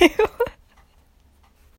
you.